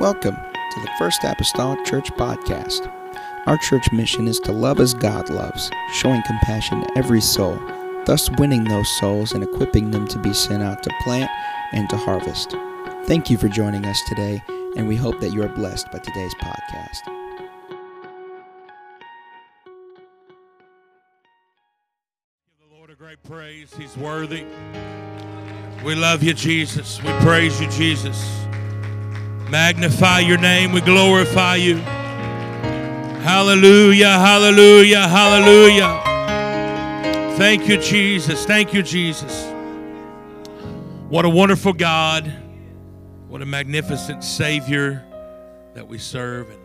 Welcome to the First Apostolic Church Podcast. Our church mission is to love as God loves, showing compassion to every soul, thus winning those souls and equipping them to be sent out to plant and to harvest. Thank you for joining us today, and we hope that you are blessed by today's podcast. Give the Lord a great praise. He's worthy. We love you, Jesus. We praise you, Jesus. Magnify your name. We glorify you. Hallelujah, hallelujah, hallelujah. Thank you, Jesus. Thank you, Jesus. What a wonderful God. What a magnificent Savior that we serve. And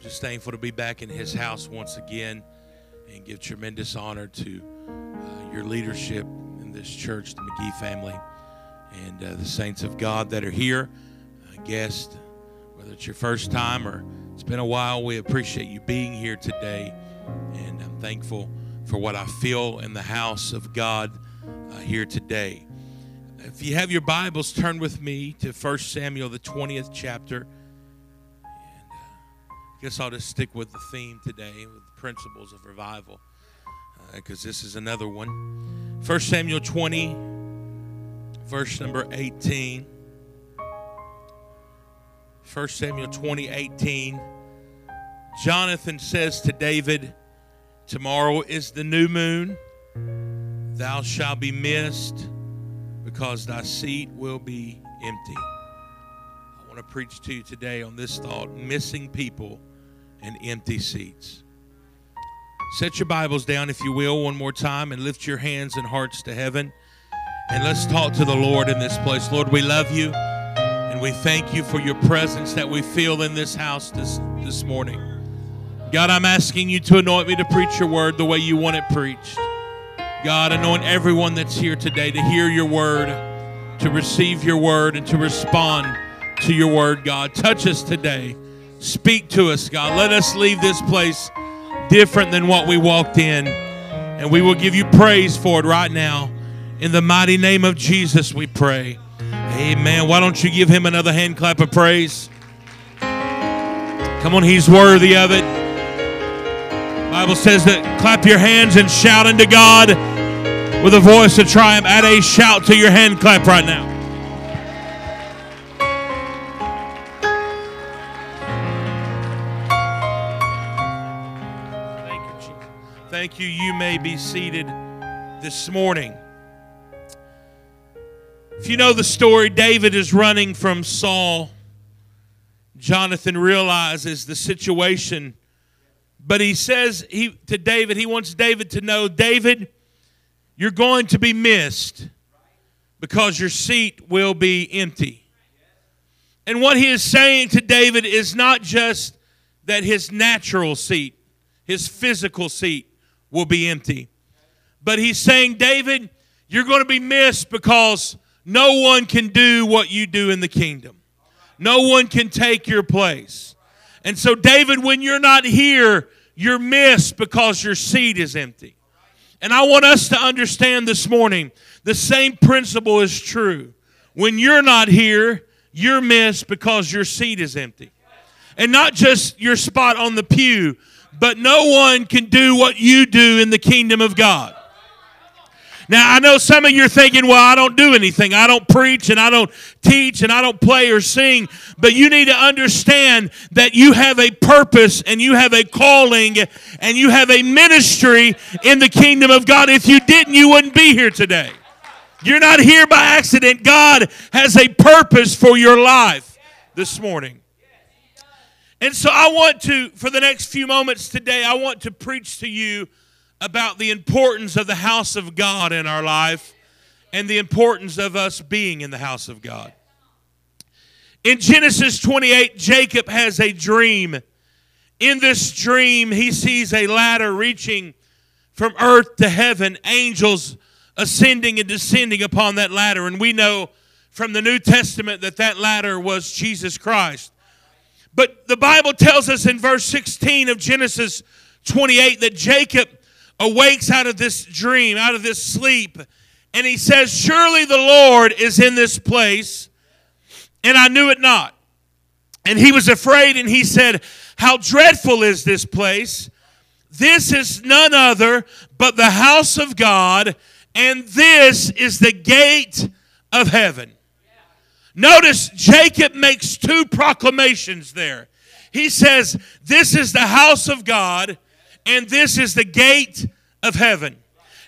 just thankful to be back in His house once again and give tremendous honor to uh, your leadership in this church, the McGee family, and uh, the saints of God that are here, uh, guests, whether it's your first time or it's been a while, we appreciate you being here today. And I'm thankful for what I feel in the house of God uh, here today. If you have your Bibles, turn with me to 1 Samuel, the 20th chapter. And uh, I guess I'll just stick with the theme today, with the principles of revival, because this is another one. 1 Samuel 20, verse number 18. 1 Samuel 20, 18. Jonathan says to David, Tomorrow is the new moon. Thou shalt be missed because thy seat will be empty. I want to preach to you today on this thought missing people and empty seats. Set your Bibles down, if you will, one more time and lift your hands and hearts to heaven. And let's talk to the Lord in this place. Lord, we love you and we thank you for your presence that we feel in this house this, this morning. God, I'm asking you to anoint me to preach your word the way you want it preached. God, anoint everyone that's here today to hear your word, to receive your word, and to respond to your word, God. Touch us today. Speak to us, God. Let us leave this place different than what we walked in. And we will give you praise for it right now. In the mighty name of Jesus, we pray. Amen. Why don't you give him another hand clap of praise? Come on, he's worthy of it. Bible says that clap your hands and shout unto God with a voice of triumph. Add a shout to your hand clap right now. Thank you, Jesus. Thank you. You may be seated this morning. If you know the story, David is running from Saul. Jonathan realizes the situation, but he says he, to David, he wants David to know David, you're going to be missed because your seat will be empty. And what he is saying to David is not just that his natural seat, his physical seat, will be empty, but he's saying, David, you're going to be missed because no one can do what you do in the kingdom. No one can take your place. And so, David, when you're not here, you're missed because your seat is empty. And I want us to understand this morning the same principle is true. When you're not here, you're missed because your seat is empty. And not just your spot on the pew, but no one can do what you do in the kingdom of God. Now, I know some of you are thinking, well, I don't do anything. I don't preach and I don't teach and I don't play or sing. But you need to understand that you have a purpose and you have a calling and you have a ministry in the kingdom of God. If you didn't, you wouldn't be here today. You're not here by accident. God has a purpose for your life this morning. And so I want to, for the next few moments today, I want to preach to you about the importance of the house of God in our life and the importance of us being in the house of God. In Genesis 28, Jacob has a dream. In this dream, he sees a ladder reaching from earth to heaven, angels ascending and descending upon that ladder. And we know from the New Testament that that ladder was Jesus Christ. But the Bible tells us in verse 16 of Genesis 28 that Jacob awakes out of this dream, out of this sleep, and he says, Surely the Lord is in this place, and I knew it not. And he was afraid and he said, How dreadful is this place! This is none other but the house of God, and this is the gate of heaven. Notice Jacob makes two proclamations there. He says, This is the house of God, and this is the gate of heaven.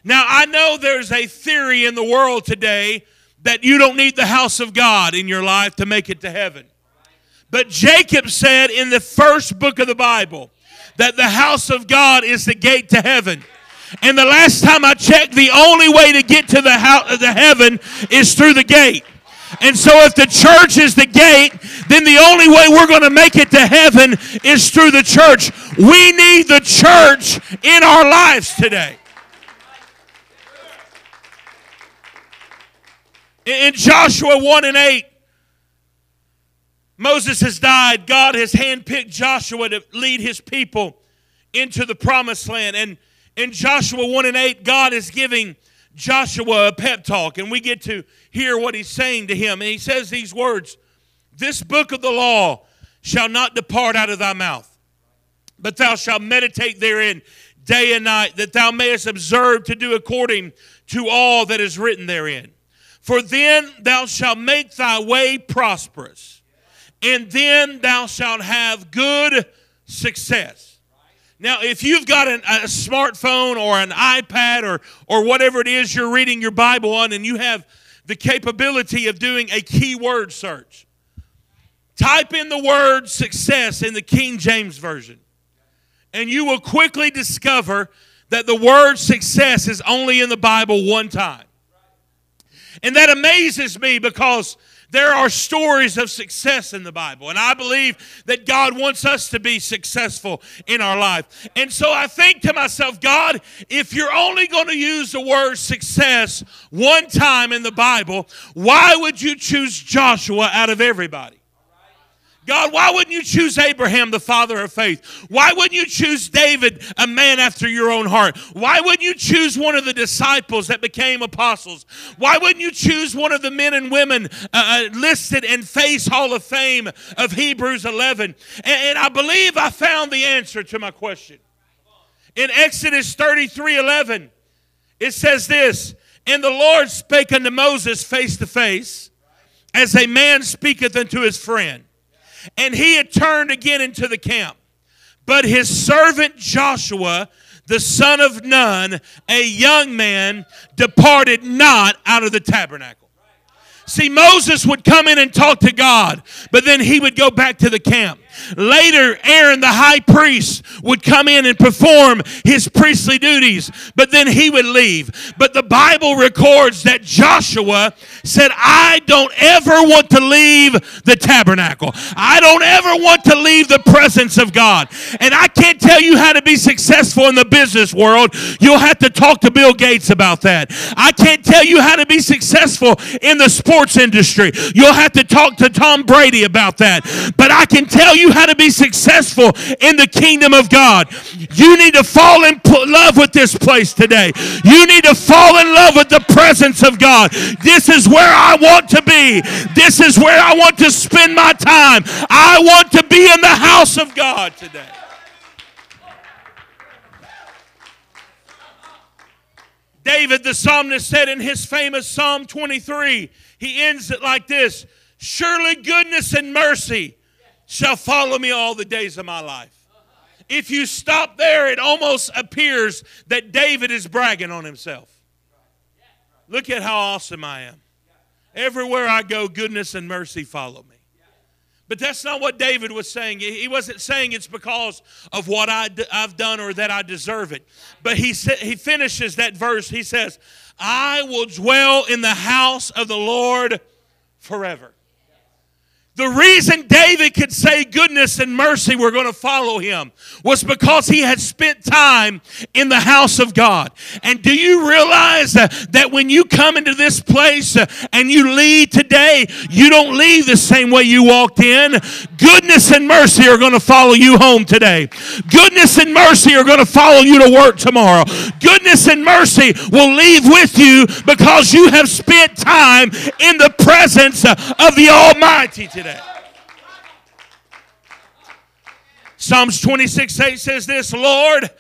Now, I know there's a theory in the world today that you don't need the house of God in your life to make it to heaven. But Jacob said in the first book of the Bible that the house of God is the gate to heaven. And the last time I checked, the only way to get to the, house, the heaven is through the gate. And so, if the church is the gate, then the only way we're going to make it to heaven is through the church. We need the church in our lives today. In Joshua 1 and 8, Moses has died. God has handpicked Joshua to lead his people into the promised land. And in Joshua 1 and 8, God is giving Joshua a pep talk, and we get to hear what he's saying to him. And he says these words This book of the law shall not depart out of thy mouth, but thou shalt meditate therein day and night, that thou mayest observe to do according to all that is written therein. For then thou shalt make thy way prosperous and then thou shalt have good success. Now, if you've got an, a smartphone or an iPad or, or whatever it is you're reading your Bible on, and you have the capability of doing a keyword search, type in the word success in the King James Version, and you will quickly discover that the word success is only in the Bible one time. And that amazes me because there are stories of success in the Bible, and I believe that God wants us to be successful in our life. And so I think to myself, God, if you're only going to use the word success one time in the Bible, why would you choose Joshua out of everybody? God, why wouldn't you choose Abraham, the father of faith? Why wouldn't you choose David, a man after your own heart? Why wouldn't you choose one of the disciples that became apostles? Why wouldn't you choose one of the men and women uh, uh listed in Faith Hall of Fame of Hebrews 11? And, and I believe I found the answer to my question. In Exodus 33 11, it says this And the Lord spake unto Moses face to face, as a man speaketh unto his friend and he had turned again into the camp. But his servant Joshua, the son of Nun, a young man, departed not out of the tabernacle. See, Moses would come in and talk to God, but then he would go back to the camp. Later, Aaron, the high priest, would come in and perform his priestly duties, but then he would leave. But the Bible records that Joshua said, I don't ever want to leave the tabernacle. I don't ever want to leave the presence of God. And I can't tell you how to be successful in the business world. You'll have to talk to Bill Gates about that. I can't tell you how to be successful in the sports industry. You'll have to talk to Tom Brady about that. But I can tell you how to be successful in the kingdom of God. You need to fall in love with this place today. You need to fall in love with the presence of God. This is where I want to be. This is where I want to spend my time. I want to be in the house of God today. David the psalmist said in his famous Psalm 23, he ends it like this Surely goodness and mercy shall follow me all the days of my life. If you stop there, it almost appears that David is bragging on himself. Look at how awesome I am. Everywhere I go, goodness and mercy follow me. But that's not what David was saying. He wasn't saying it's because of what I, have done or that I deserve it. But he, sa- he finishes that verse. He says, I will dwell in the house of the Lord forever. The reason David could say goodness and mercy were going to follow him was because he had spent time in the house of God. And do you realize that when you come into this place uh, and you leave today, you don't leave the same way you walked in? Goodness and mercy are going to follow you home today. Goodness and mercy are going to follow you to work tomorrow. Goodness and mercy will leave with you because you have spent time in the presence uh, of the Almighty today. Psalms 26 8 says this Lord,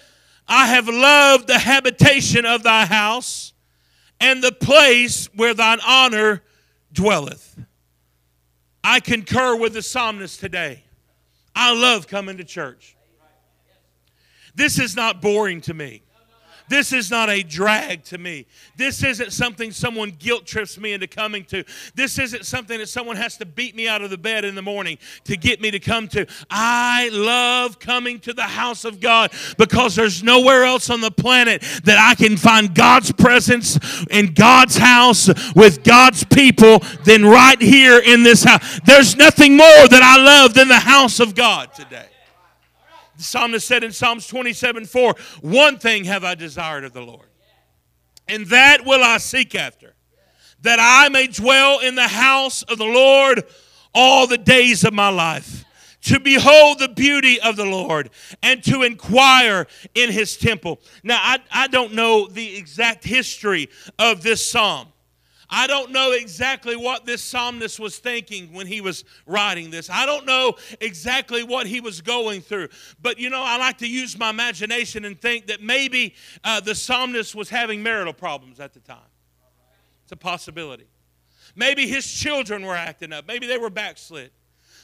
I have loved the habitation of thy house and the place where thine honor dwelleth. I concur with the psalmist today. I love coming to church. This is not boring to me. This is not a drag to me. This isn't something someone guilt trips me into coming to. This isn't something that someone has to beat me out of the bed in the morning to get me to come to. I love coming to the house of God because there's nowhere else on the planet that I can find God's presence in God's house with God's people than right here in this house. There's nothing more that I love than the house of God today. The psalmist said in Psalms 27 4, One thing have I desired of the Lord, and that will I seek after, that I may dwell in the house of the Lord all the days of my life, to behold the beauty of the Lord and to inquire in his temple. Now, I, I don't know the exact history of this psalm. I don't know exactly what this psalmist was thinking when he was writing this. I don't know exactly what he was going through. But you know, I like to use my imagination and think that maybe uh, the psalmist was having marital problems at the time. It's a possibility. Maybe his children were acting up. Maybe they were backslid.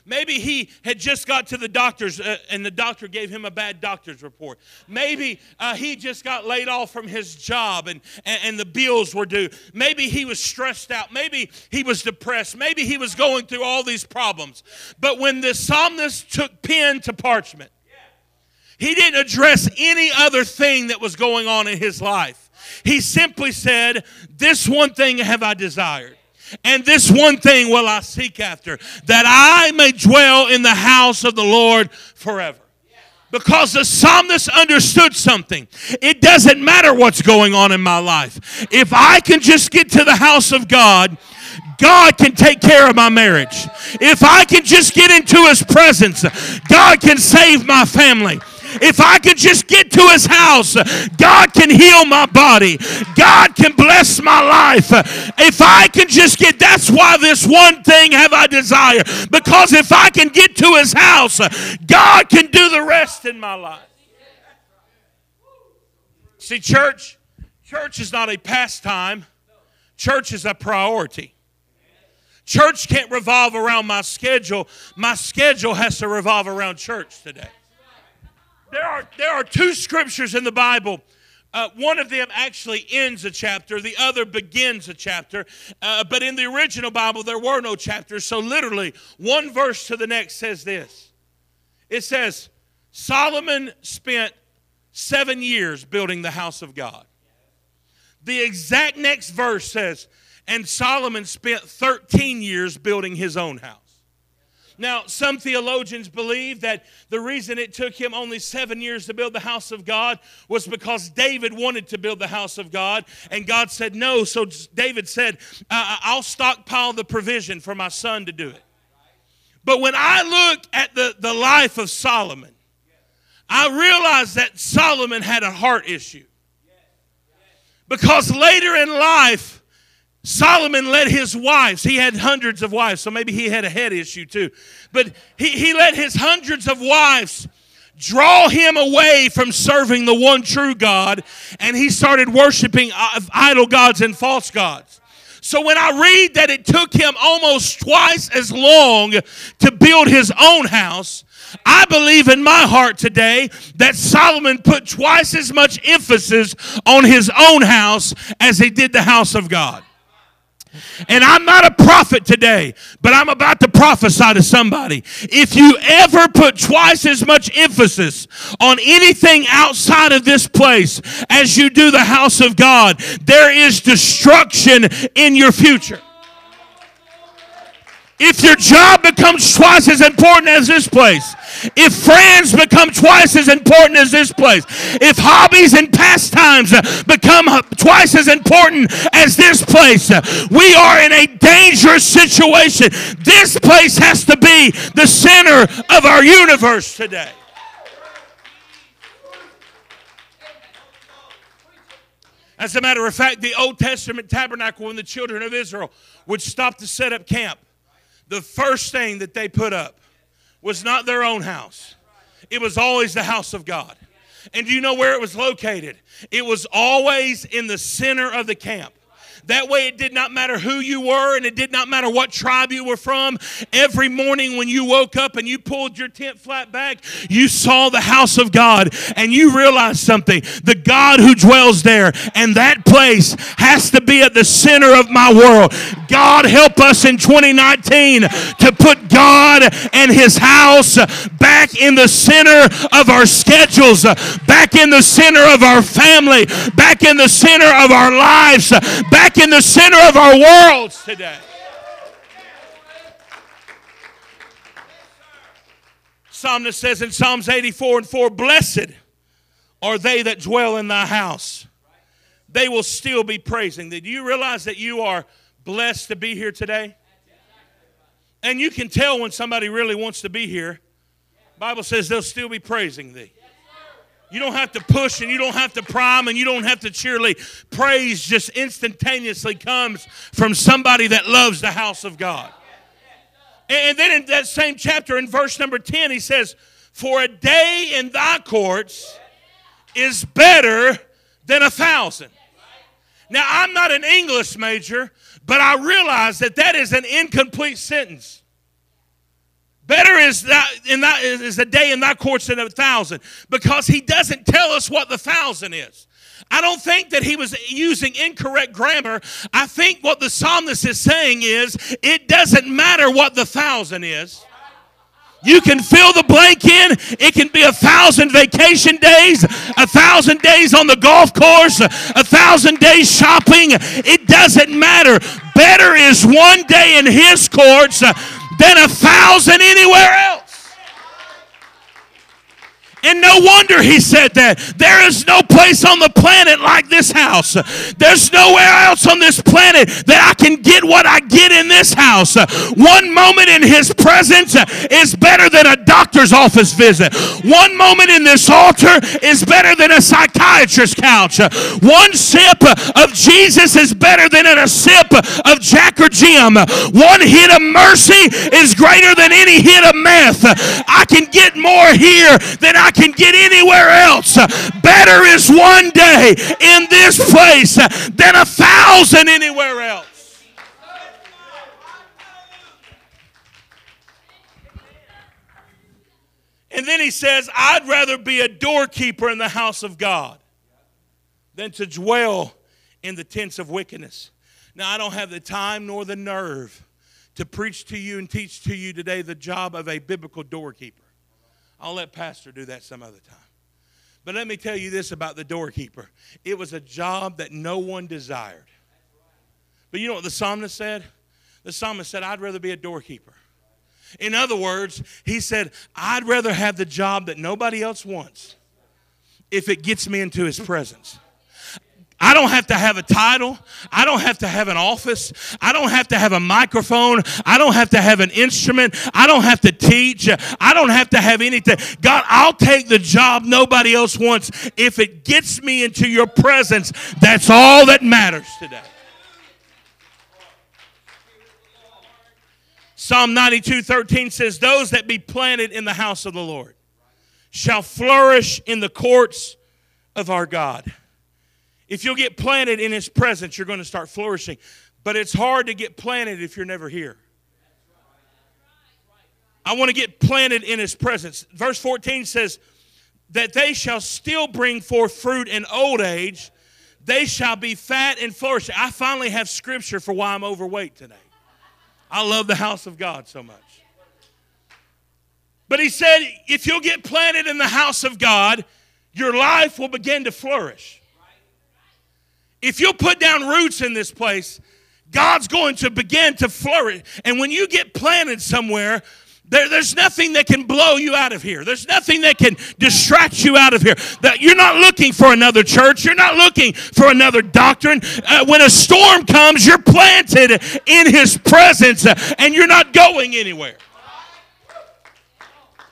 Maybe he had just got to the doctor's uh, and the doctor gave him a bad doctor's report. Maybe uh, he just got laid off from his job and, and, and the bills were due. Maybe he was stressed out. Maybe he was depressed. Maybe he was going through all these problems. But when the psalmist took pen to parchment, he didn't address any other thing that was going on in his life. He simply said, This one thing have I desired and this one thing will I seek after, that I may dwell in the house of the Lord forever. Because the psalmist understood something. It doesn't matter what's going on in my life. If I can just get to the house of God, God can take care of my marriage. If I can just get into His presence, God can save my family. If I could just get to his house, God can heal my body. God can bless my life. If I can just get, that's why this one thing have I desire. Because if I can get to his house, God can do the rest in my life. See, church, church is not a pastime. Church is a priority. Church can't revolve around my schedule. My schedule has to revolve around church today. There are, there are two scriptures in the Bible. Uh, one of them actually ends a chapter, the other begins a chapter. Uh, but in the original Bible, there were no chapters. So, literally, one verse to the next says this It says, Solomon spent seven years building the house of God. The exact next verse says, And Solomon spent 13 years building his own house. Now, some theologians believe that the reason it took him only seven years to build the house of God was because David wanted to build the house of God, and God said no. So David said, I'll stockpile the provision for my son to do it. But when I look at the, the life of Solomon, I realize that Solomon had a heart issue. Because later in life, Solomon let his wives, he had hundreds of wives, so maybe he had a head issue too. But he, he let his hundreds of wives draw him away from serving the one true God, and he started worshiping uh, idol gods and false gods. So when I read that it took him almost twice as long to build his own house, I believe in my heart today that Solomon put twice as much emphasis on his own house as he did the house of God. And I'm not a prophet today, but I'm about to prophesy to somebody. If you ever put twice as much emphasis on anything outside of this place as you do the house of God, there is destruction in your future. If your job becomes twice as important as this place, if friends become twice as important as this place, if hobbies and pastimes become twice as important as this place, we are in a dangerous situation. This place has to be the center of our universe today. As a matter of fact, the Old Testament tabernacle, when the children of Israel would stop to set up camp, the first thing that they put up was not their own house. It was always the house of God. And do you know where it was located? It was always in the center of the camp. That way, it did not matter who you were and it did not matter what tribe you were from. Every morning when you woke up and you pulled your tent flap back, you saw the house of God and you realized something. The God who dwells there and that place has to be at the center of my world. God help us in 2019 to put God and His house back in the center of our schedules, back in the center of our family, back in the center of our lives, back in the center of our worlds today. Psalmist says in Psalms 84 and 4 Blessed are they that dwell in thy house. They will still be praising thee. Do you realize that you are blessed to be here today? And you can tell when somebody really wants to be here. Bible says they'll still be praising thee. You don't have to push and you don't have to prime and you don't have to cheerily. Praise just instantaneously comes from somebody that loves the house of God. And then in that same chapter, in verse number 10, he says, For a day in thy courts is better than a thousand. Now, I'm not an English major, but I realize that that is an incomplete sentence. Better is that in that is a day in thy courts than a thousand, because he doesn't tell us what the thousand is. I don't think that he was using incorrect grammar. I think what the psalmist is saying is it doesn't matter what the thousand is. You can fill the blank in. It can be a thousand vacation days, a thousand days on the golf course, a thousand days shopping. It doesn't matter. Better is one day in his courts than a thousand anywhere else. And no wonder he said that. There is no place on the planet like this house. There's nowhere else on this planet that I can get what I get in this house. One moment in his presence is better than a doctor's office visit. One moment in this altar is better than a psychiatrist's couch. One sip of Jesus is better than a sip of Jack or Jim. One hit of mercy is greater than any hit of meth. I can get more here than I can get anywhere else. Better is one day in this place than a thousand anywhere else. And then he says, I'd rather be a doorkeeper in the house of God than to dwell in the tents of wickedness. Now, I don't have the time nor the nerve to preach to you and teach to you today the job of a biblical doorkeeper. I'll let Pastor do that some other time. But let me tell you this about the doorkeeper it was a job that no one desired. But you know what the psalmist said? The psalmist said, I'd rather be a doorkeeper. In other words, he said, I'd rather have the job that nobody else wants if it gets me into his presence. I don't have to have a title. I don't have to have an office. I don't have to have a microphone. I don't have to have an instrument. I don't have to teach. I don't have to have anything. God, I'll take the job nobody else wants if it gets me into your presence. That's all that matters today. Psalm 92 13 says, Those that be planted in the house of the Lord shall flourish in the courts of our God. If you'll get planted in His presence, you're going to start flourishing. But it's hard to get planted if you're never here. I want to get planted in His presence. Verse 14 says, That they shall still bring forth fruit in old age, they shall be fat and flourishing. I finally have scripture for why I'm overweight today. I love the house of God so much. But he said, if you'll get planted in the house of God, your life will begin to flourish. If you'll put down roots in this place, God's going to begin to flourish. And when you get planted somewhere, there, there's nothing that can blow you out of here. There's nothing that can distract you out of here. That you're not looking for another church. You're not looking for another doctrine. Uh, when a storm comes, you're planted in His presence, uh, and you're not going anywhere.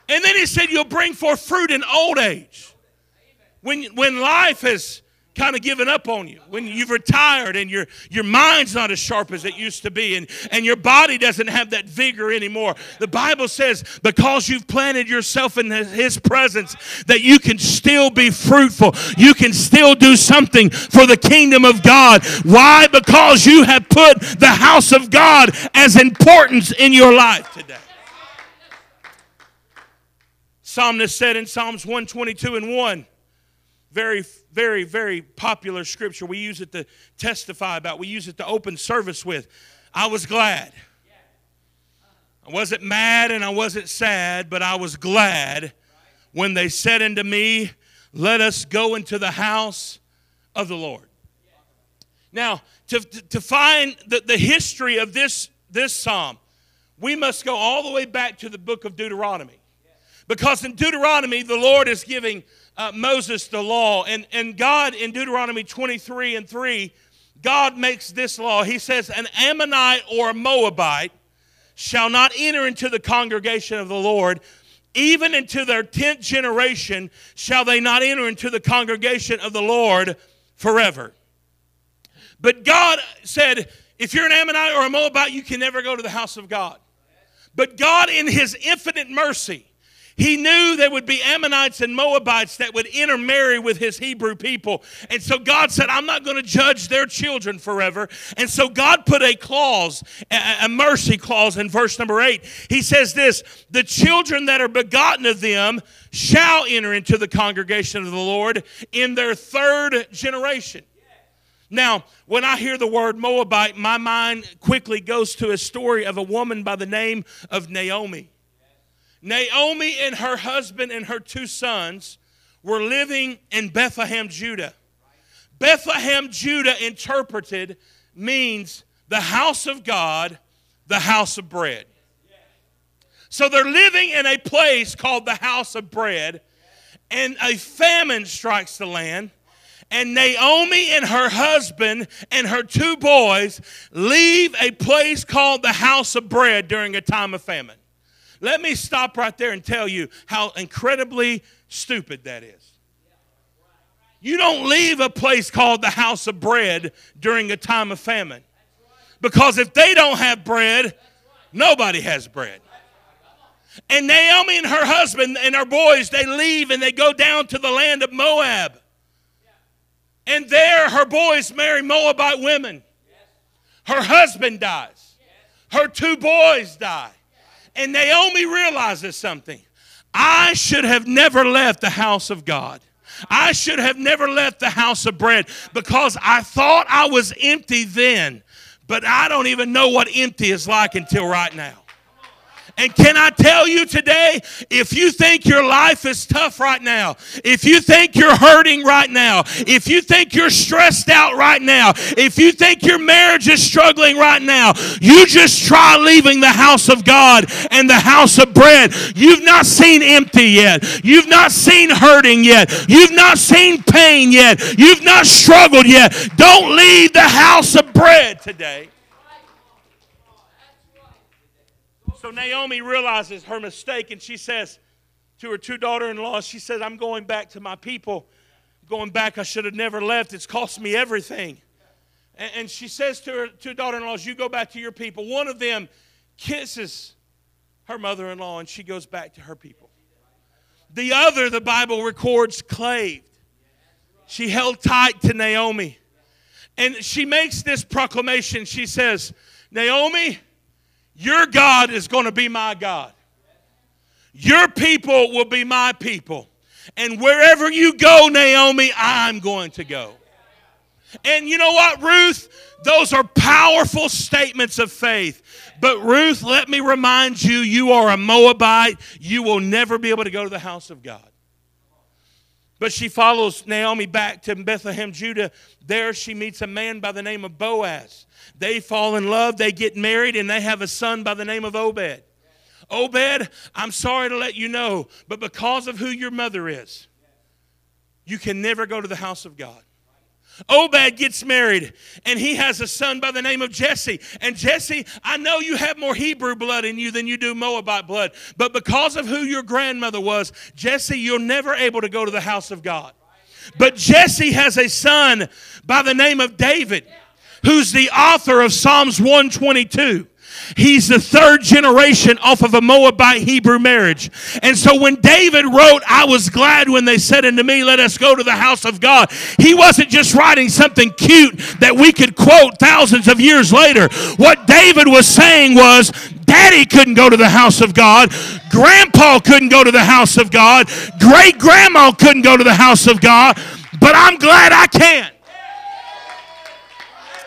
And then He said, "You'll bring forth fruit in old age." When when life has kind of given up on you, when you've retired and your, your mind's not as sharp as it used to be, and, and your body doesn't have that vigor anymore. The Bible says, because you've planted yourself in His presence, that you can still be fruitful. You can still do something for the kingdom of God. Why? Because you have put the house of God as importance in your life today. Psalmist said in Psalms 122 and 1, very, very, very popular scripture. We use it to testify about, we use it to open service with. I was glad. I wasn't mad and I wasn't sad, but I was glad when they said unto me, Let us go into the house of the Lord. Now, to, to find the, the history of this, this psalm, we must go all the way back to the book of Deuteronomy. Because in Deuteronomy, the Lord is giving uh, Moses the law. And, and God, in Deuteronomy 23 and 3, God makes this law. He says, An Ammonite or a Moabite shall not enter into the congregation of the Lord. Even into their tenth generation shall they not enter into the congregation of the Lord forever. But God said, if you're an Ammonite or a Moabite, you can never go to the house of God. But God, in His infinite mercy, he knew there would be Ammonites and Moabites that would intermarry with his Hebrew people. And so God said, I'm not going to judge their children forever. And so God put a clause, a mercy clause in verse number eight. He says this The children that are begotten of them shall enter into the congregation of the Lord in their third generation. Now, when I hear the word Moabite, my mind quickly goes to a story of a woman by the name of Naomi. Naomi and her husband and her two sons were living in Bethlehem, Judah. Bethlehem, Judah, interpreted means the house of God, the house of bread. So they're living in a place called the house of bread, and a famine strikes the land. And Naomi and her husband and her two boys leave a place called the house of bread during a time of famine. Let me stop right there and tell you how incredibly stupid that is. You don't leave a place called the house of bread during a time of famine. Because if they don't have bread, nobody has bread. And Naomi and her husband and her boys, they leave and they go down to the land of Moab. And there her boys marry Moabite women. Her husband dies. Her two boys die. And Naomi realizes something. I should have never left the house of God. I should have never left the house of bread because I thought I was empty then, but I don't even know what empty is like until right now. And can I tell you today, if you think your life is tough right now, if you think you're hurting right now, if you think you're stressed out right now, if you think your marriage is struggling right now, you just try leaving the house of God and the house of bread. You've not seen empty yet. You've not seen hurting yet. You've not seen pain yet. You've not struggled yet. Don't leave the house of bread today. So Naomi realizes her mistake and she says to her two daughter in laws, she says, I'm going back to my people. Going back, I should have never left. It's cost me everything. And she says to her two daughter in laws, You go back to your people. One of them kisses her mother in law and she goes back to her people. The other, the Bible records, claved. She held tight to Naomi. And she makes this proclamation. She says, Naomi, your God is going to be my God. Your people will be my people. And wherever you go, Naomi, I'm going to go. And you know what, Ruth? Those are powerful statements of faith. But Ruth, let me remind you, you are a Moabite. You will never be able to go to the house of God. But she follows Naomi back to Bethlehem, Judah. There she meets a man by the name of Boaz. They fall in love, they get married, and they have a son by the name of Obed. Obed, I'm sorry to let you know, but because of who your mother is, you can never go to the house of God. Obed gets married and he has a son by the name of Jesse. And Jesse, I know you have more Hebrew blood in you than you do Moabite blood, but because of who your grandmother was, Jesse, you're never able to go to the house of God. But Jesse has a son by the name of David, who's the author of Psalms 122. He's the third generation off of a Moabite Hebrew marriage. And so when David wrote, I was glad when they said unto me, Let us go to the house of God, he wasn't just writing something cute that we could quote thousands of years later. What David was saying was, Daddy couldn't go to the house of God. Grandpa couldn't go to the house of God. Great grandma couldn't go to the house of God. But I'm glad I can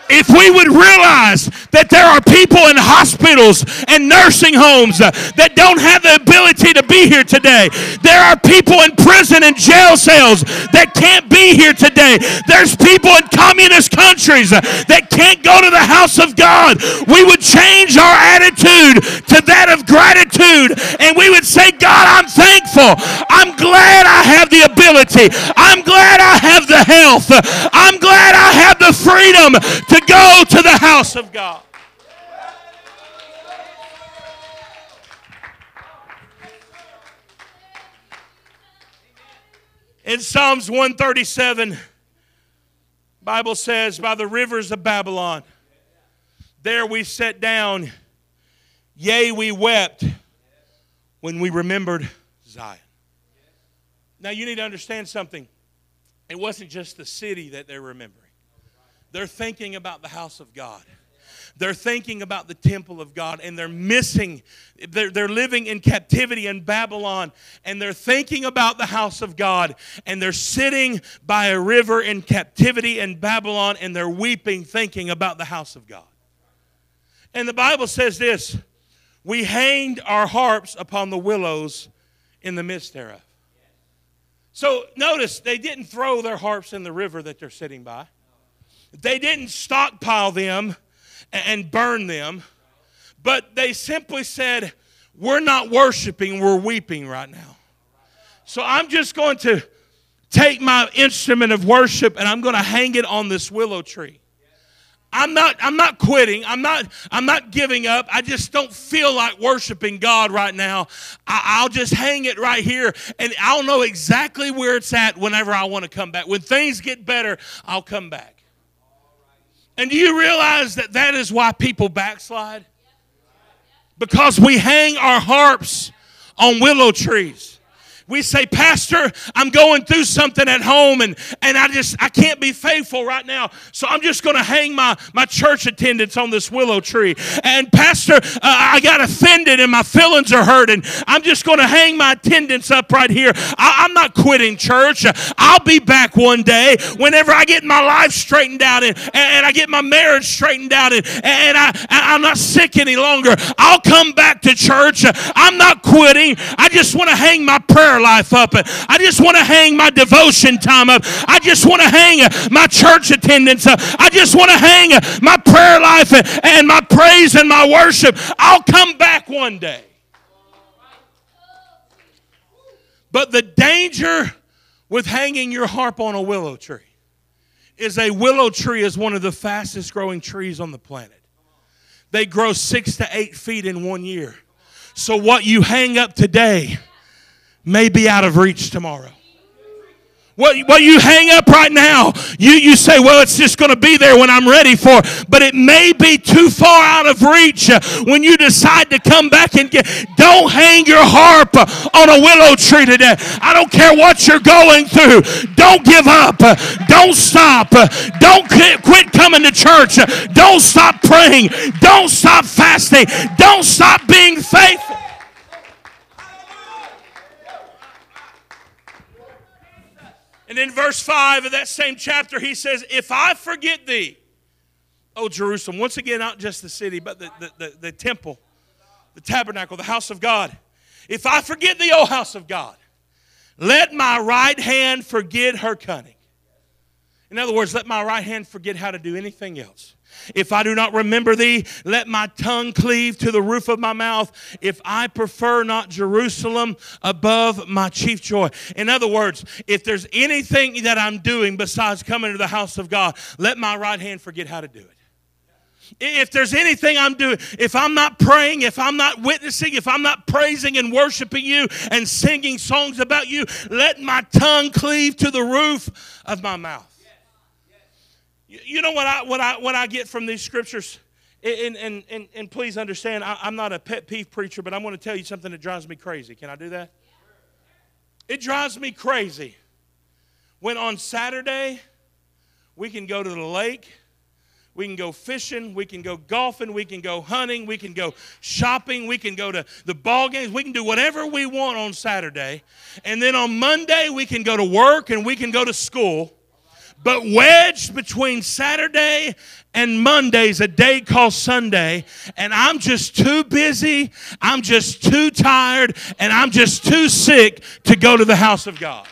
if we would realize that there are people in hospitals and nursing homes that don't have the ability to be here today, there are people in prison and jail cells that can't be here today, there's people in communist countries that can't go to the house of God, we would change our attitude to that of gratitude and we would say, God, I'm thankful. I'm glad I have the ability. I'm glad I have the health. I'm glad have the freedom to go to the house of God. In Psalms 137, Bible says, by the rivers of Babylon, there we sat down, yea, we wept when we remembered Zion. Now you need to understand something. It wasn't just the city that they're remembering. They're thinking about the house of God. They're thinking about the temple of God and they're missing, they're, they're living in captivity in Babylon and they're thinking about the house of God and they're sitting by a river in captivity in Babylon and they're weeping, thinking about the house of God. And the Bible says this We hanged our harps upon the willows in the midst thereof. So notice they didn't throw their harps in the river that they're sitting by. They didn't stockpile them and burn them, but they simply said, We're not worshiping, we're weeping right now. So I'm just going to take my instrument of worship and I'm going to hang it on this willow tree. I'm not I'm not quitting. I'm not I'm not giving up. I just don't feel like worshiping God right now. I, will just hang it right here and I'll know exactly where it's at whenever I want to come back. When things get better, I'll come back. And do you realize that that is why people backslide? Because we hang our harps on willow trees we say pastor i'm going through something at home and, and i just i can't be faithful right now. So i'm just going to hang my, my church attendance on this willow tree. And pastor uh, i got offended and my feelings are hurt and i'm just going to hang my attendance up right here. I, i'm not quitting church. I'll be back one day whenever i get my life straightened out and, and i get my marriage straightened out and, and I, i'm not sick any longer. I'll come back to church. I'm not quitting. I just want to hang my prayer prayer life up. I just want to hang my devotion time up. I just want to hang my church attendance up. I just want to hang my prayer life and my praise and my worship. I'll come back one day. But the danger with hanging your harp on a willow tree is a willow tree is one of the fastest growing trees on the planet. They grow six to eight feet in one year. So, what you hang up today may be out of reach tomorrow. What, what you hang up right now, you, you say, well, it's just going to be there when I'm ready for it. But it may be too far out of reach uh, when you decide to come back and get. Don't hang your harp on a willow tree today. I don't care what you're going through. Don't give up. Don't stop. Don't quit coming to church. Don't stop praying. Don't stop fasting. Don't stop being faithful. And in verse 5 of that same chapter, he says, If I forget thee, O Jerusalem, once again, not just the city, but the, the, the, the temple, the tabernacle, the house of God. If I forget thee, O house of God, let my right hand forget her cunning. In other words, let my right hand forget how to do anything else. If I do not remember thee, let my tongue cleave to the roof of my mouth. If I prefer not Jerusalem above my chief joy. In other words, if there's anything that I'm doing besides coming to the house of God, let my right hand forget how to do it. If there's anything I'm doing, if I'm not praying, if I'm not witnessing, if I'm not praising and worshiping you and singing songs about you, let my tongue cleave to the roof of my mouth. You know what I what I what I get from these scriptures? And, and, and, and please understand, I, I'm not a pet peeve preacher, but I'm going to tell you something that drives me crazy. Can I do that? It drives me crazy when on Saturday we can go to the lake we can go fishing. We can go golfing. We can go hunting. We can go shopping. We can go to the ball games. We can do whatever we want on Saturday. And then on Monday, we can go to work and we can go to school. But wedged between Saturday and Monday's a day called Sunday, and I'm just too busy, I'm just too tired, and I'm just too sick to go to the house of God.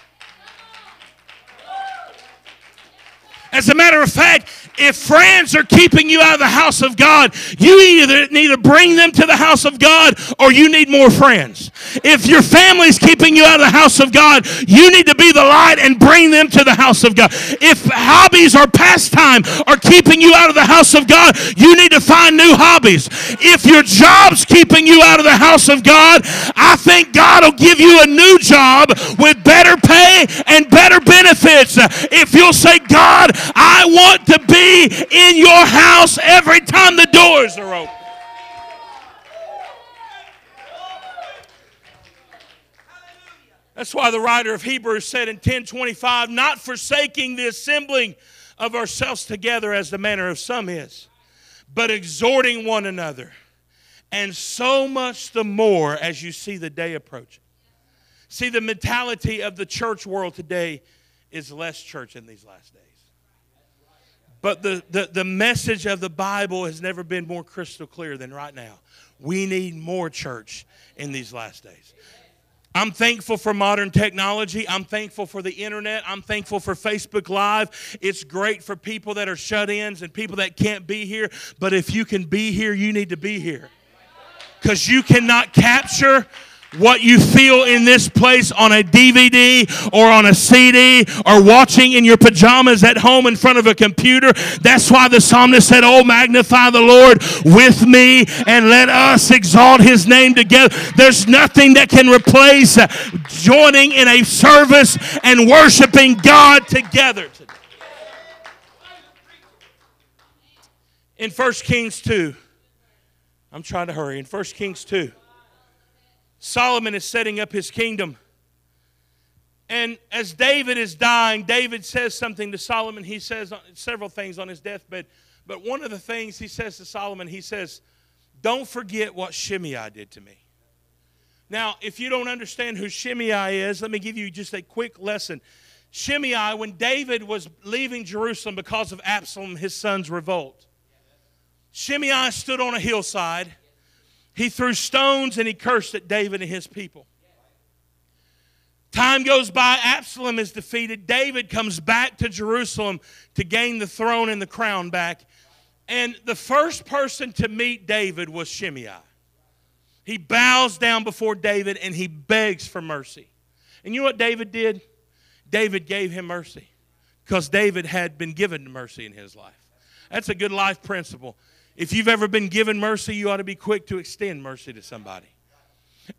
As a matter of fact, if friends are keeping you out of the house of God, you either need to bring them to the house of God or you need more friends. If your family's keeping you out of the house of God, you need to be the light and bring them to the house of God. If hobbies or pastime are keeping you out of the house of God, you need to find new hobbies. If your job's keeping you out of the house of God, I think God will give you a new job with better pay and better benefits. If you'll say, God, I want to be in your house every time the doors are open. That's why the writer of Hebrews said in 1025, not forsaking the assembling of ourselves together as the manner of some is, but exhorting one another, and so much the more as you see the day approaching. See, the mentality of the church world today is less church in these last days. But the, the, the message of the Bible has never been more crystal clear than right now. We need more church in these last days. I'm thankful for modern technology. I'm thankful for the internet. I'm thankful for Facebook Live. It's great for people that are shut ins and people that can't be here. But if you can be here, you need to be here. Because you cannot capture what you feel in this place on a DVD or on a CD or watching in your pajamas at home in front of a computer. That's why the psalmist said, Oh, magnify the Lord with me and let us exalt his name together. There's nothing that can replace joining in a service and worshiping God together. In 1 Kings 2, I'm trying to hurry. In 1 Kings 2, Solomon is setting up his kingdom. And as David is dying, David says something to Solomon. He says several things on his deathbed. But one of the things he says to Solomon, he says, Don't forget what Shimei did to me. Now, if you don't understand who Shimei is, let me give you just a quick lesson. Shimei, when David was leaving Jerusalem because of Absalom, his son's revolt, Shimei stood on a hillside he threw stones and he cursed at David and his people. Time goes by, Absalom is defeated. David comes back to Jerusalem to gain the throne and the crown back. And the first person to meet David was Shimei. He bows down before David and he begs for mercy. And you know what David did? David gave him mercy because David had been given mercy in his life. That's a good life principle. If you've ever been given mercy, you ought to be quick to extend mercy to somebody.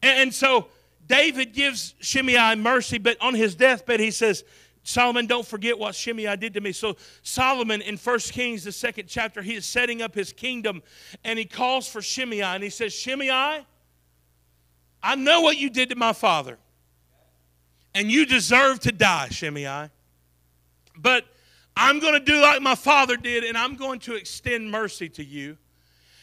And so David gives Shimei mercy, but on his deathbed, he says, Solomon, don't forget what Shimei did to me. So Solomon in 1 Kings, the second chapter, he is setting up his kingdom and he calls for Shimei and he says, Shimei, I know what you did to my father. And you deserve to die, Shimei. But I'm going to do like my father did, and I'm going to extend mercy to you,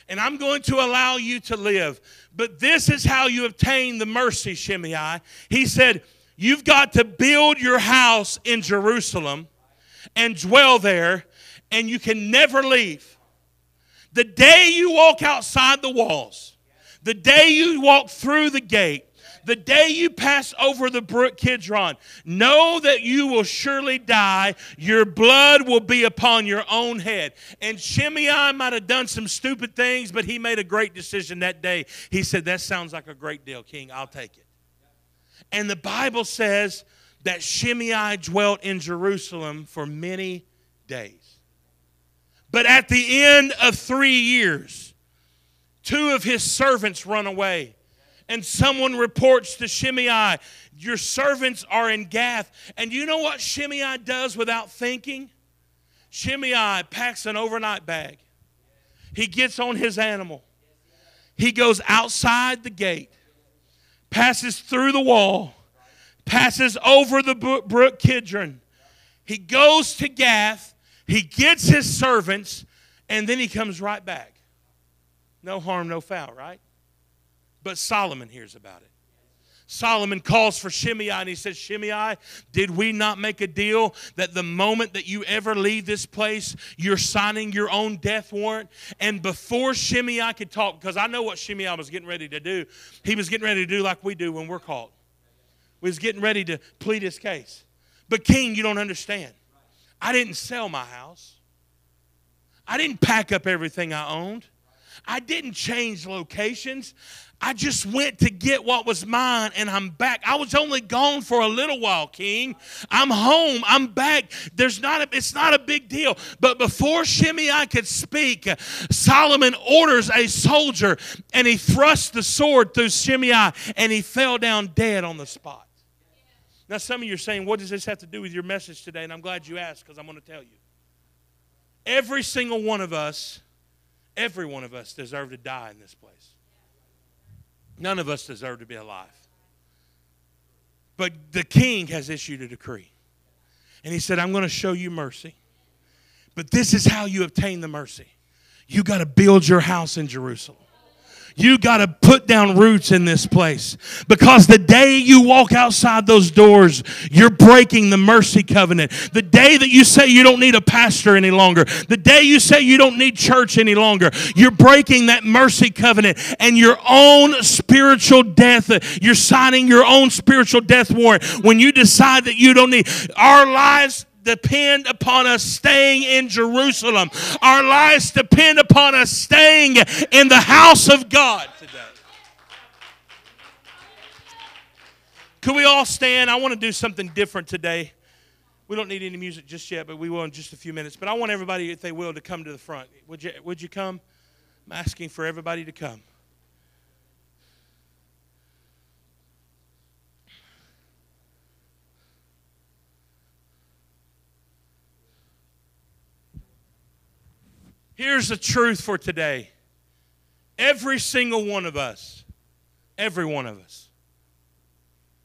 and I'm going to allow you to live. But this is how you obtain the mercy, Shimei. He said, You've got to build your house in Jerusalem and dwell there, and you can never leave. The day you walk outside the walls, the day you walk through the gate, the day you pass over the brook Kidron, know that you will surely die. Your blood will be upon your own head. And Shimei might have done some stupid things, but he made a great decision that day. He said, That sounds like a great deal, King. I'll take it. And the Bible says that Shimei dwelt in Jerusalem for many days. But at the end of three years, two of his servants run away. And someone reports to Shimei, Your servants are in Gath. And you know what Shimei does without thinking? Shimei packs an overnight bag. He gets on his animal. He goes outside the gate, passes through the wall, passes over the brook Kidron. He goes to Gath, he gets his servants, and then he comes right back. No harm, no foul, right? But Solomon hears about it. Solomon calls for Shimei and he says, Shimei, did we not make a deal that the moment that you ever leave this place, you're signing your own death warrant? And before Shimei could talk, because I know what Shimei was getting ready to do, he was getting ready to do like we do when we're caught. He was getting ready to plead his case. But King, you don't understand. I didn't sell my house. I didn't pack up everything I owned. I didn't change locations. I just went to get what was mine and I'm back. I was only gone for a little while, King. I'm home. I'm back. There's not a, it's not a big deal. But before Shimei could speak, Solomon orders a soldier and he thrust the sword through Shimei and he fell down dead on the spot. Now, some of you are saying, What does this have to do with your message today? And I'm glad you asked because I'm going to tell you. Every single one of us, every one of us deserve to die in this place. None of us deserve to be alive. But the king has issued a decree. And he said, I'm going to show you mercy. But this is how you obtain the mercy. You got to build your house in Jerusalem. You got to put down roots in this place because the day you walk outside those doors, you're breaking the mercy covenant. The day that you say you don't need a pastor any longer, the day you say you don't need church any longer, you're breaking that mercy covenant and your own spiritual death. You're signing your own spiritual death warrant when you decide that you don't need our lives depend upon us staying in Jerusalem. Our lives depend upon us staying in the house of God today. Could we all stand? I want to do something different today. We don't need any music just yet, but we will in just a few minutes. But I want everybody, if they will, to come to the front. Would you, would you come? I'm asking for everybody to come. Here's the truth for today every single one of us, every one of us,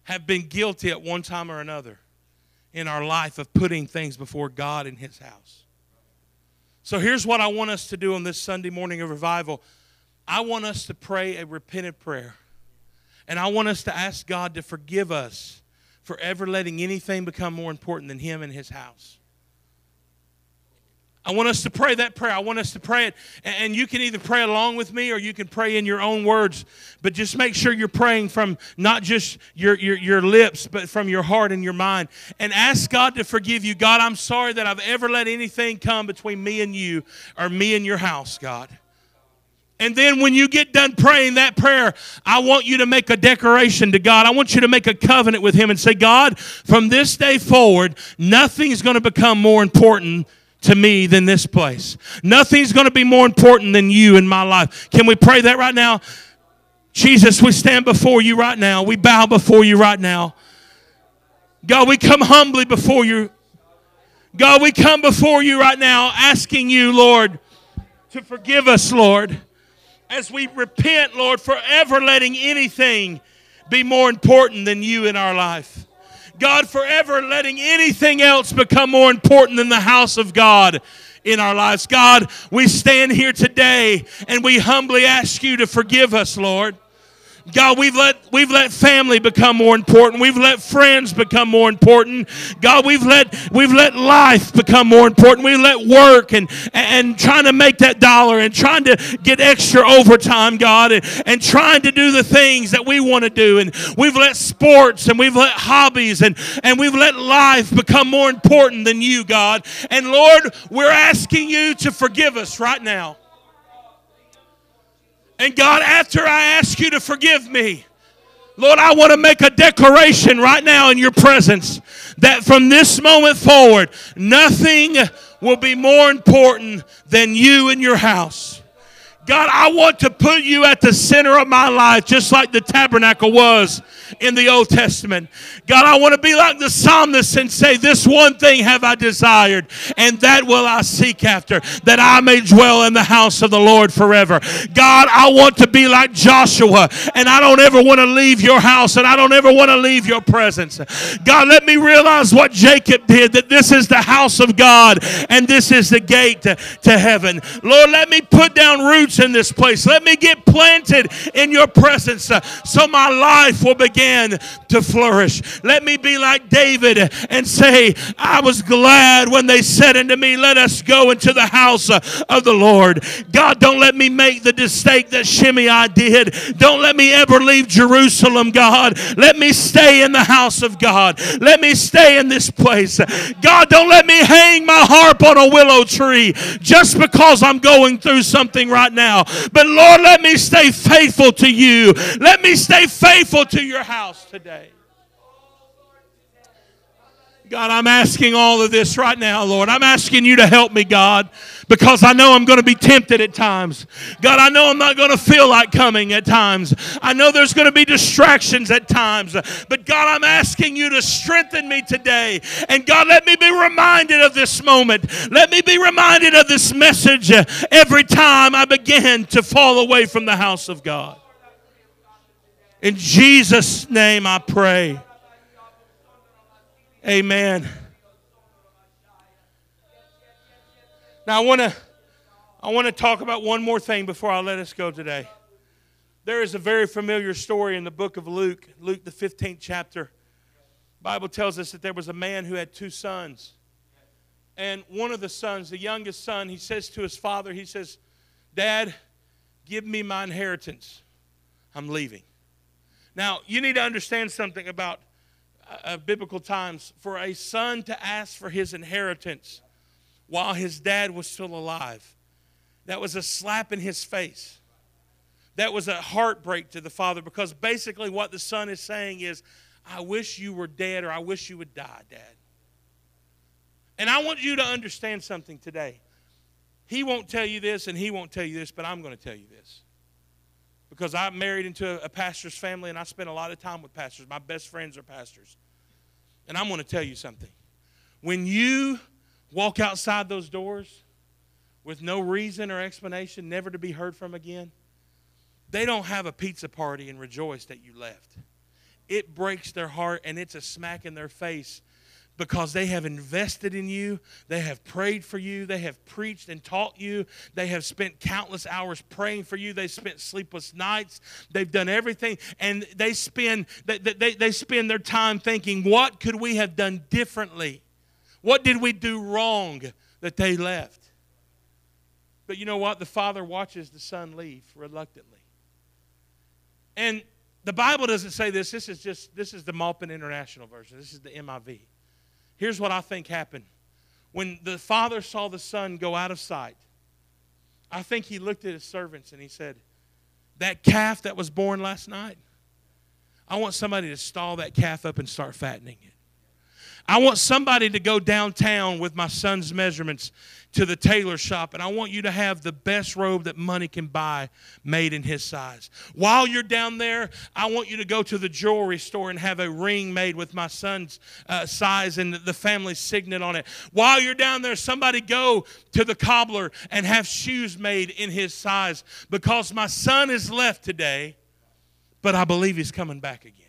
have been guilty at one time or another in our life of putting things before God in His house. So here's what I want us to do on this Sunday morning of revival I want us to pray a repentant prayer. And I want us to ask God to forgive us for ever letting anything become more important than Him and His house. I want us to pray that prayer. I want us to pray it. And you can either pray along with me or you can pray in your own words. But just make sure you're praying from not just your, your, your lips, but from your heart and your mind. And ask God to forgive you. God, I'm sorry that I've ever let anything come between me and you or me and your house, God. And then when you get done praying that prayer, I want you to make a declaration to God. I want you to make a covenant with Him and say, God, from this day forward, nothing's going to become more important to me than this place. Nothing's going to be more important than you in my life. Can we pray that right now? Jesus, we stand before you right now. We bow before you right now. God, we come humbly before you. God, we come before you right now asking you, Lord, to forgive us, Lord, as we repent, Lord, for ever letting anything be more important than you in our life. God forever letting anything else become more important than the house of God in our lives. God, we stand here today and we humbly ask you to forgive us, Lord. God, we've let we've let family become more important. We've let friends become more important. God, we've let we've let life become more important. We let work and and trying to make that dollar and trying to get extra overtime, God, and, and trying to do the things that we want to do. And we've let sports and we've let hobbies and, and we've let life become more important than you, God. And Lord, we're asking you to forgive us right now. And God, after I ask you to forgive me, Lord, I want to make a declaration right now in your presence that from this moment forward, nothing will be more important than you and your house. God, I want to put you at the center of my life, just like the tabernacle was in the Old Testament. God, I want to be like the psalmist and say, This one thing have I desired, and that will I seek after, that I may dwell in the house of the Lord forever. God, I want to be like Joshua, and I don't ever want to leave your house, and I don't ever want to leave your presence. God, let me realize what Jacob did, that this is the house of God, and this is the gate to, to heaven. Lord, let me put down roots in this place. Let me get planted in your presence uh, so my life will begin to flourish. Let me be like David and say, I was glad when they said unto me, Let us go into the house uh, of the Lord. God, don't let me make the mistake that Shimei did. Don't let me ever leave Jerusalem, God. Let me stay in the house of God. Let me stay in this place. God, don't let me hang my harp on a willow tree just because I'm going through something right now now. But Lord, let me stay faithful to you. Let me stay faithful to your house today. God, I'm asking all of this right now, Lord. I'm asking you to help me, God, because I know I'm going to be tempted at times. God, I know I'm not going to feel like coming at times. I know there's going to be distractions at times. But God, I'm asking you to strengthen me today. And God, let me be reminded of this moment. Let me be reminded of this message every time I begin to fall away from the house of God. In Jesus' name I pray. Amen. Now I want to I want to talk about one more thing before I let us go today. There is a very familiar story in the book of Luke, Luke the 15th chapter. Bible tells us that there was a man who had two sons. And one of the sons, the youngest son, he says to his father, he says, "Dad, give me my inheritance. I'm leaving." Now, you need to understand something about uh, biblical times for a son to ask for his inheritance while his dad was still alive. That was a slap in his face. That was a heartbreak to the father because basically what the son is saying is, I wish you were dead or I wish you would die, dad. And I want you to understand something today. He won't tell you this and he won't tell you this, but I'm going to tell you this. Because I'm married into a pastor's family and I spend a lot of time with pastors. My best friends are pastors. And I'm going to tell you something. When you walk outside those doors with no reason or explanation, never to be heard from again, they don't have a pizza party and rejoice that you left. It breaks their heart and it's a smack in their face because they have invested in you. They have prayed for you. They have preached and taught you. They have spent countless hours praying for you. They spent sleepless nights. They've done everything. And they spend, they, they, they spend their time thinking, what could we have done differently? What did we do wrong that they left? But you know what? The father watches the son leave reluctantly. And the Bible doesn't say this. This is just this is the Maupin International version. This is the MIV. Here's what I think happened. When the father saw the son go out of sight, I think he looked at his servants and he said, That calf that was born last night, I want somebody to stall that calf up and start fattening it. I want somebody to go downtown with my son's measurements to the tailor shop, and I want you to have the best robe that money can buy made in his size. While you're down there, I want you to go to the jewelry store and have a ring made with my son's uh, size and the family signet on it. While you're down there, somebody go to the cobbler and have shoes made in his size because my son is left today, but I believe he's coming back again.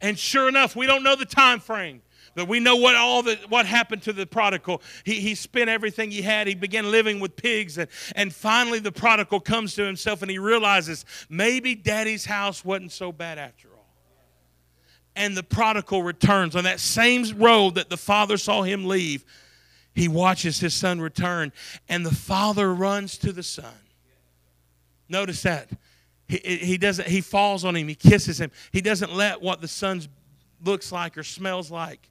And sure enough, we don't know the time frame. But we know what all the what happened to the prodigal. He, he spent everything he had. He began living with pigs. And, and finally the prodigal comes to himself and he realizes maybe daddy's house wasn't so bad after all. And the prodigal returns on that same road that the father saw him leave. He watches his son return, and the father runs to the son. Notice that. He, he doesn't he falls on him he kisses him. He doesn't let what the son looks like or smells like.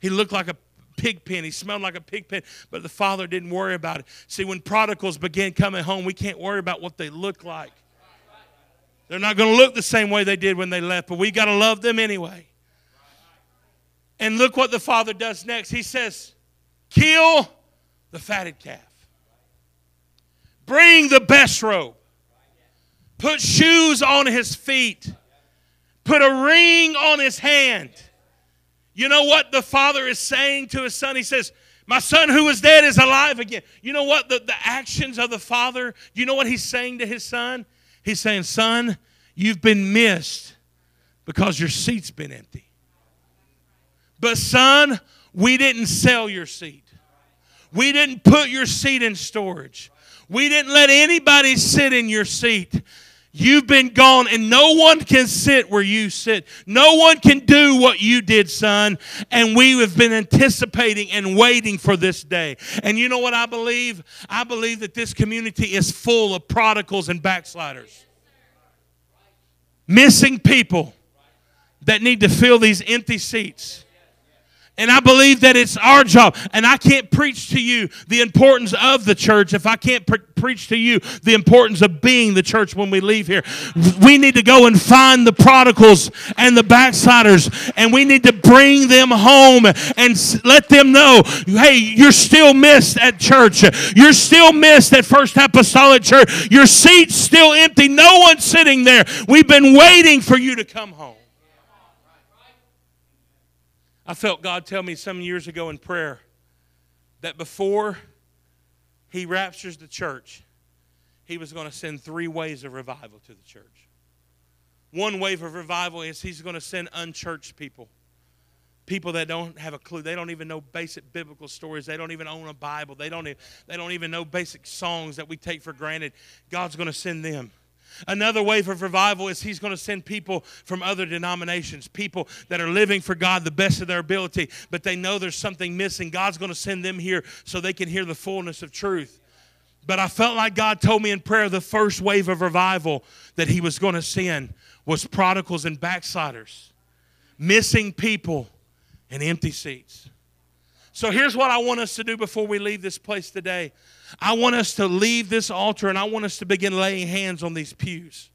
He looked like a pig pen. He smelled like a pig pen but the father didn't worry about it. See when prodigals begin coming home we can't worry about what they look like. They're not going to look the same way they did when they left but we got to love them anyway. And look what the father does next. He says Kill the fatted calf. Bring the best robe. Put shoes on his feet. Put a ring on his hand. You know what the father is saying to his son? He says, My son who was dead is alive again. You know what? The, the actions of the father, you know what he's saying to his son? He's saying, Son, you've been missed because your seat's been empty. But, son, we didn't sell your seat. We didn't put your seat in storage. We didn't let anybody sit in your seat. You've been gone, and no one can sit where you sit. No one can do what you did, son. And we have been anticipating and waiting for this day. And you know what I believe? I believe that this community is full of prodigals and backsliders, missing people that need to fill these empty seats. And I believe that it's our job. And I can't preach to you the importance of the church if I can't pre- preach to you the importance of being the church when we leave here. We need to go and find the prodigals and the backsliders, and we need to bring them home and let them know hey, you're still missed at church. You're still missed at First Apostolic Church. Your seat's still empty. No one's sitting there. We've been waiting for you to come home. I felt God tell me some years ago in prayer that before He raptures the church, He was going to send three waves of revival to the church. One wave of revival is He's going to send unchurched people. People that don't have a clue. They don't even know basic biblical stories. They don't even own a Bible. They don't, they don't even know basic songs that we take for granted. God's going to send them. Another wave of revival is he's going to send people from other denominations, people that are living for God the best of their ability, but they know there's something missing. God's going to send them here so they can hear the fullness of truth. But I felt like God told me in prayer the first wave of revival that he was going to send was prodigals and backsliders, missing people and empty seats. So here's what I want us to do before we leave this place today. I want us to leave this altar and I want us to begin laying hands on these pews.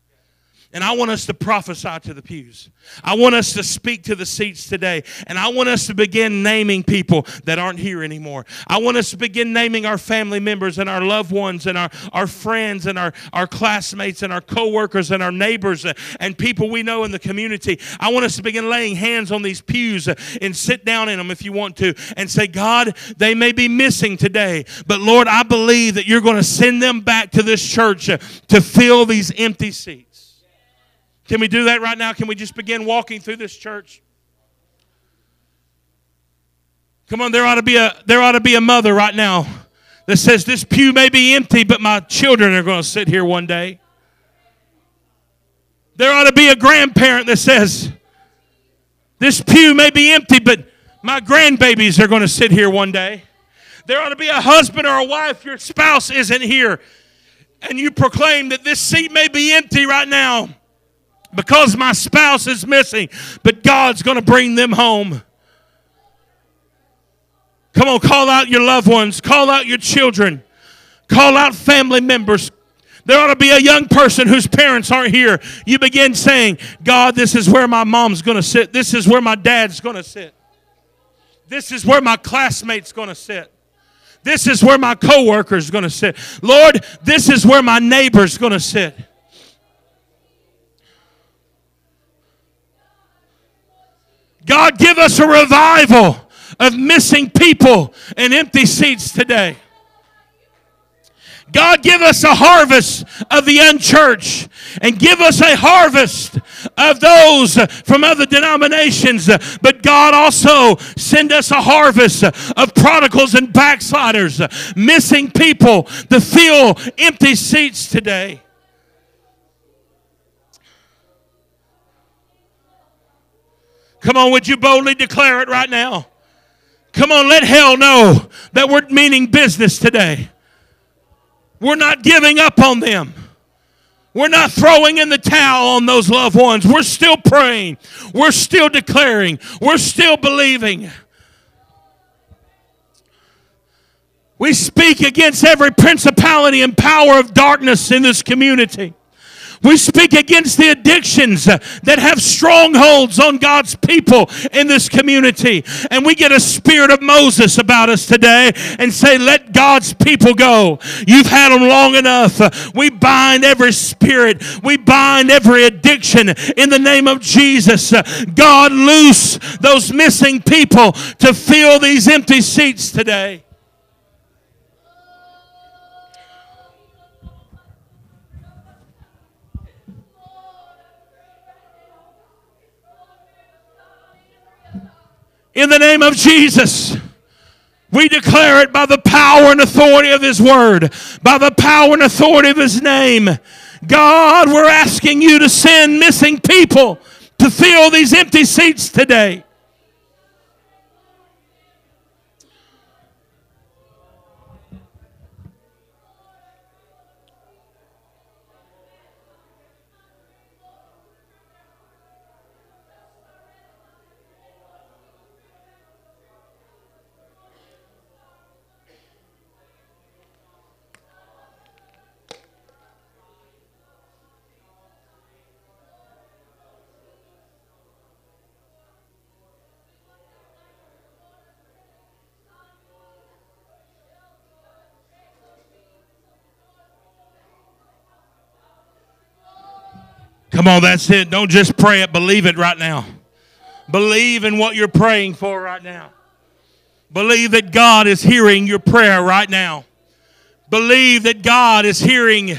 And I want us to prophesy to the pews. I want us to speak to the seats today. And I want us to begin naming people that aren't here anymore. I want us to begin naming our family members and our loved ones and our, our friends and our, our classmates and our coworkers and our neighbors and people we know in the community. I want us to begin laying hands on these pews and sit down in them if you want to and say, God, they may be missing today, but Lord, I believe that you're going to send them back to this church to fill these empty seats. Can we do that right now? Can we just begin walking through this church? Come on, there ought to be a there ought to be a mother right now that says this pew may be empty, but my children are going to sit here one day. There ought to be a grandparent that says this pew may be empty, but my grandbabies are going to sit here one day. There ought to be a husband or a wife, your spouse isn't here, and you proclaim that this seat may be empty right now because my spouse is missing, but God's going to bring them home. Come on, call out your loved ones, call out your children, call out family members. There ought to be a young person whose parents aren't here. You begin saying, God, this is where my mom's going to sit. This is where my dad's going to sit. This is where my classmate's going to sit. This is where my coworker's going to sit. Lord, this is where my neighbor's going to sit. God, give us a revival of missing people and empty seats today. God, give us a harvest of the unchurched and give us a harvest of those from other denominations. But God also send us a harvest of prodigals and backsliders, missing people to fill empty seats today. Come on, would you boldly declare it right now? Come on, let hell know that we're meaning business today. We're not giving up on them. We're not throwing in the towel on those loved ones. We're still praying. We're still declaring. We're still believing. We speak against every principality and power of darkness in this community. We speak against the addictions that have strongholds on God's people in this community. And we get a spirit of Moses about us today and say, Let God's people go. You've had them long enough. We bind every spirit, we bind every addiction in the name of Jesus. God, loose those missing people to fill these empty seats today. In the name of Jesus. We declare it by the power and authority of His Word, by the power and authority of His name. God, we're asking you to send missing people to fill these empty seats today. Come on, that's it. Don't just pray it, believe it right now. Believe in what you're praying for right now. Believe that God is hearing your prayer right now. Believe that God is hearing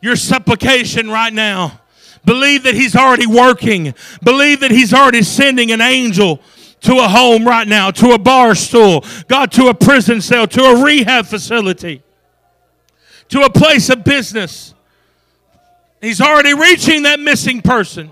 your supplication right now. Believe that He's already working. Believe that He's already sending an angel to a home right now, to a bar stool, God, to a prison cell, to a rehab facility, to a place of business. He's already reaching that missing person.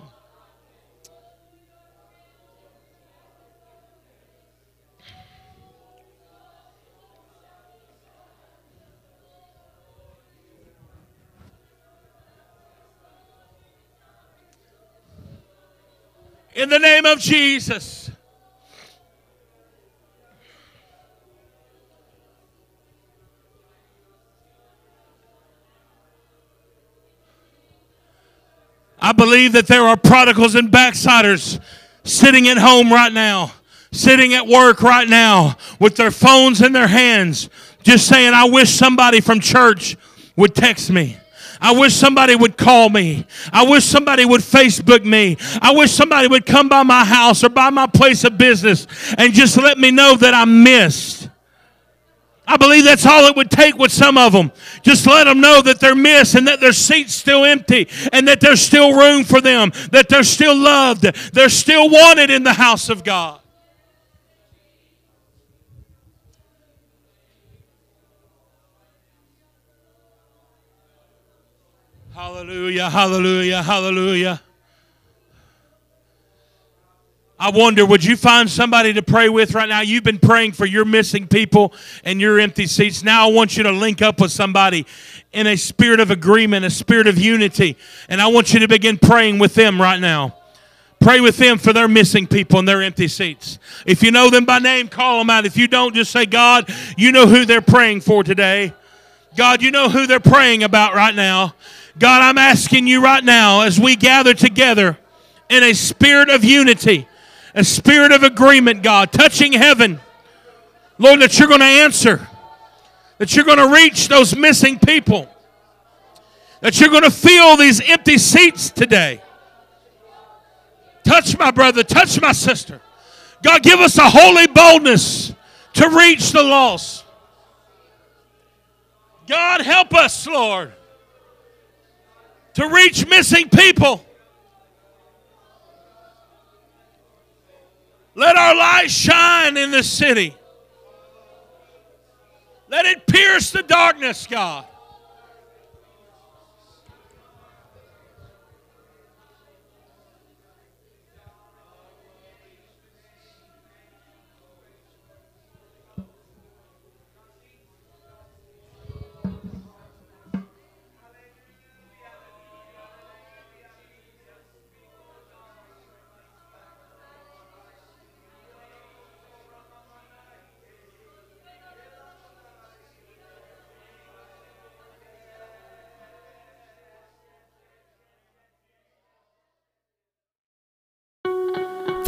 In the name of Jesus. I believe that there are prodigals and backsliders sitting at home right now, sitting at work right now with their phones in their hands, just saying, I wish somebody from church would text me. I wish somebody would call me. I wish somebody would Facebook me. I wish somebody would come by my house or by my place of business and just let me know that I missed. I believe that's all it would take with some of them. Just let them know that they're missed and that their seat's still empty and that there's still room for them, that they're still loved, they're still wanted in the house of God. Hallelujah, hallelujah, hallelujah. I wonder, would you find somebody to pray with right now? You've been praying for your missing people and your empty seats. Now I want you to link up with somebody in a spirit of agreement, a spirit of unity. And I want you to begin praying with them right now. Pray with them for their missing people and their empty seats. If you know them by name, call them out. If you don't, just say, God, you know who they're praying for today. God, you know who they're praying about right now. God, I'm asking you right now as we gather together in a spirit of unity a spirit of agreement, God, touching heaven. Lord, that you're going to answer, that you're going to reach those missing people, that you're going to fill these empty seats today. Touch my brother, touch my sister. God, give us a holy boldness to reach the lost. God, help us, Lord, to reach missing people. Let our light shine in the city. Let it pierce the darkness, God.